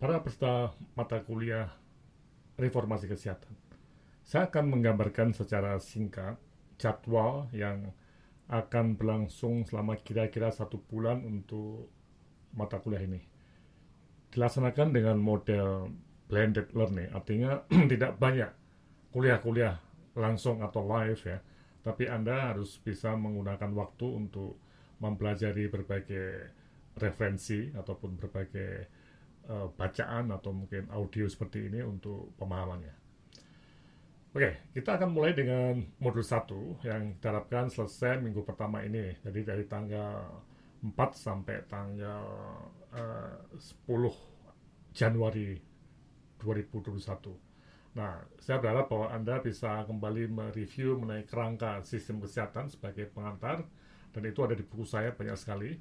para peserta mata kuliah reformasi kesehatan. Saya akan menggambarkan secara singkat jadwal yang akan berlangsung selama kira-kira satu bulan untuk mata kuliah ini. Dilaksanakan dengan model blended learning, artinya tidak banyak kuliah-kuliah langsung atau live ya, tapi Anda harus bisa menggunakan waktu untuk mempelajari berbagai referensi ataupun berbagai uh, bacaan atau mungkin audio seperti ini untuk pemahamannya. Oke, kita akan mulai dengan modul 1 yang diharapkan selesai minggu pertama ini. Jadi dari tanggal 4 sampai tanggal uh, 10 Januari 2021. Nah, saya berharap bahwa Anda bisa kembali mereview mengenai kerangka sistem kesehatan sebagai pengantar, dan itu ada di buku saya banyak sekali.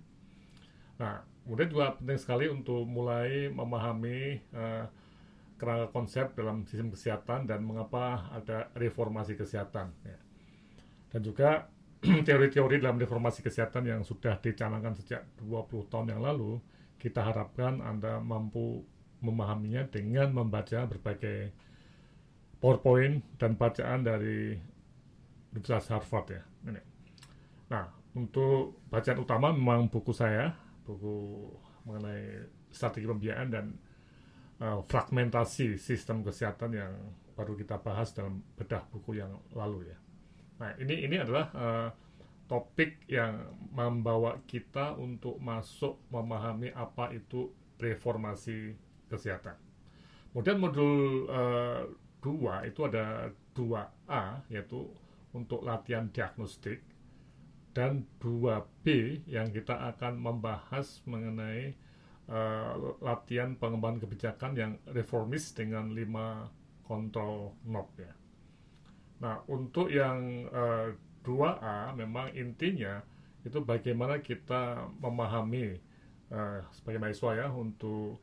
Nah, kemudian juga penting sekali untuk mulai memahami uh, kerangka konsep dalam sistem kesehatan dan mengapa ada reformasi kesehatan. Ya. Dan juga teori-teori dalam reformasi kesehatan yang sudah dicanangkan sejak 20 tahun yang lalu, kita harapkan Anda mampu memahaminya dengan membaca berbagai PowerPoint dan bacaan dari Universitas Harvard ya. Ini. Nah, untuk bacaan utama memang buku saya, buku mengenai strategi pembiayaan dan uh, fragmentasi sistem kesehatan yang baru kita bahas dalam bedah buku yang lalu ya. Nah ini ini adalah uh, topik yang membawa kita untuk masuk memahami apa itu reformasi kesehatan. Kemudian modul uh, itu ada 2A yaitu untuk latihan diagnostik dan 2B yang kita akan membahas mengenai uh, latihan pengembangan kebijakan yang reformis dengan lima kontrol knob ya. Nah untuk yang uh, eh, 2A memang intinya itu bagaimana kita memahami uh, sebagai mahasiswa ya untuk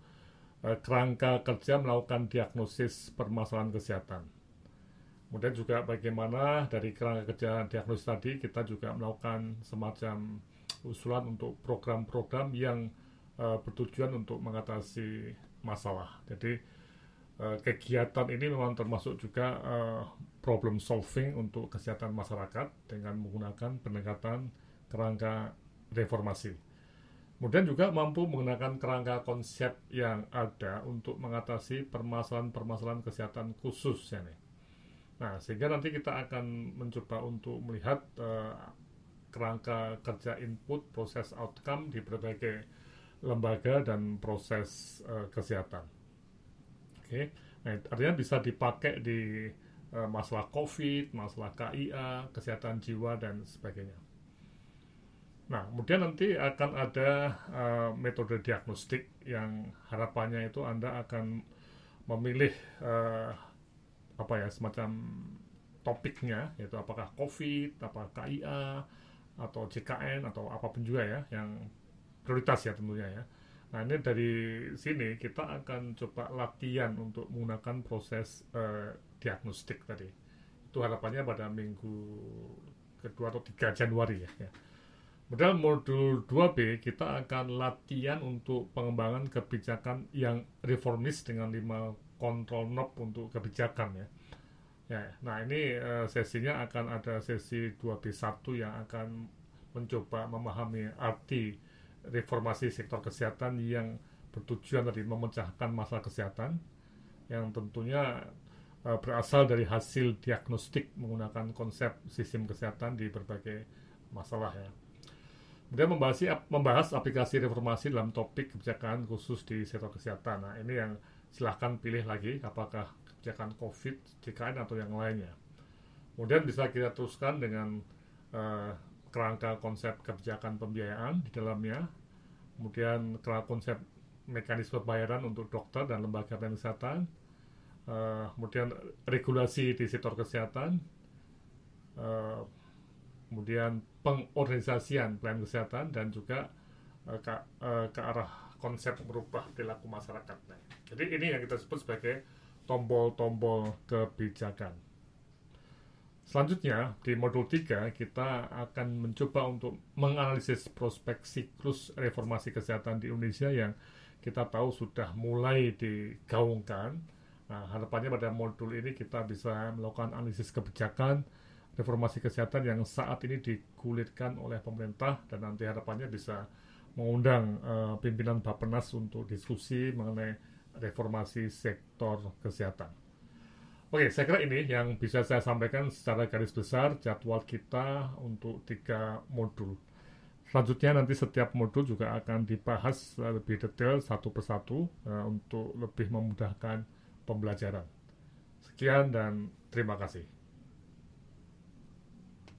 uh, kerangka kerja melakukan diagnosis permasalahan kesehatan. Kemudian juga bagaimana dari kerangka kerja diagnosis tadi kita juga melakukan semacam usulan untuk program-program yang uh, bertujuan untuk mengatasi masalah. Jadi uh, kegiatan ini memang termasuk juga uh, problem solving untuk kesehatan masyarakat dengan menggunakan pendekatan kerangka reformasi. Kemudian juga mampu menggunakan kerangka konsep yang ada untuk mengatasi permasalahan-permasalahan kesehatan khusus ya nih. Nah, sehingga nanti kita akan mencoba untuk melihat uh, kerangka kerja input, proses outcome di berbagai lembaga dan proses uh, kesehatan. Oke, okay. nah artinya bisa dipakai di uh, masalah COVID, masalah KIA, kesehatan jiwa dan sebagainya. Nah, kemudian nanti akan ada uh, metode diagnostik yang harapannya itu Anda akan memilih uh, apa ya semacam topiknya yaitu apakah COVID, apakah KIA atau JKN atau apa pun juga ya yang prioritas ya tentunya ya. Nah ini dari sini kita akan coba latihan untuk menggunakan proses uh, diagnostik tadi. Itu harapannya pada minggu kedua atau tiga Januari ya. ya. Kemudian modul 2B kita akan latihan untuk pengembangan kebijakan yang reformis dengan lima kontrol knob untuk kebijakan ya. Ya, nah ini uh, sesinya akan ada sesi 2B1 yang akan mencoba memahami arti reformasi sektor kesehatan yang bertujuan tadi memecahkan masalah kesehatan yang tentunya uh, berasal dari hasil diagnostik menggunakan konsep sistem kesehatan di berbagai masalah ya. Kemudian membahas, membahas aplikasi reformasi dalam topik kebijakan khusus di sektor kesehatan. Nah ini yang silahkan pilih lagi apakah kebijakan COVID, JKN atau yang lainnya. Kemudian bisa kita teruskan dengan uh, kerangka konsep kebijakan pembiayaan di dalamnya, kemudian kerangka konsep mekanisme pembayaran untuk dokter dan lembaga kesehatan, uh, kemudian regulasi di sektor kesehatan, uh, kemudian pengorganisasian pelayanan kesehatan dan juga uh, ke, uh, ke arah konsep merubah perilaku masyarakat. Nah, jadi ini yang kita sebut sebagai tombol-tombol kebijakan. Selanjutnya, di modul 3, kita akan mencoba untuk menganalisis prospek siklus reformasi kesehatan di Indonesia yang kita tahu sudah mulai digaungkan. Nah, harapannya pada modul ini kita bisa melakukan analisis kebijakan reformasi kesehatan yang saat ini digulirkan oleh pemerintah dan nanti harapannya bisa mengundang uh, pimpinan Bapenas untuk diskusi mengenai reformasi sektor kesehatan. Oke, saya kira ini yang bisa saya sampaikan secara garis besar jadwal kita untuk tiga modul. Selanjutnya nanti setiap modul juga akan dibahas lebih detail satu persatu uh, untuk lebih memudahkan pembelajaran. Sekian dan terima kasih.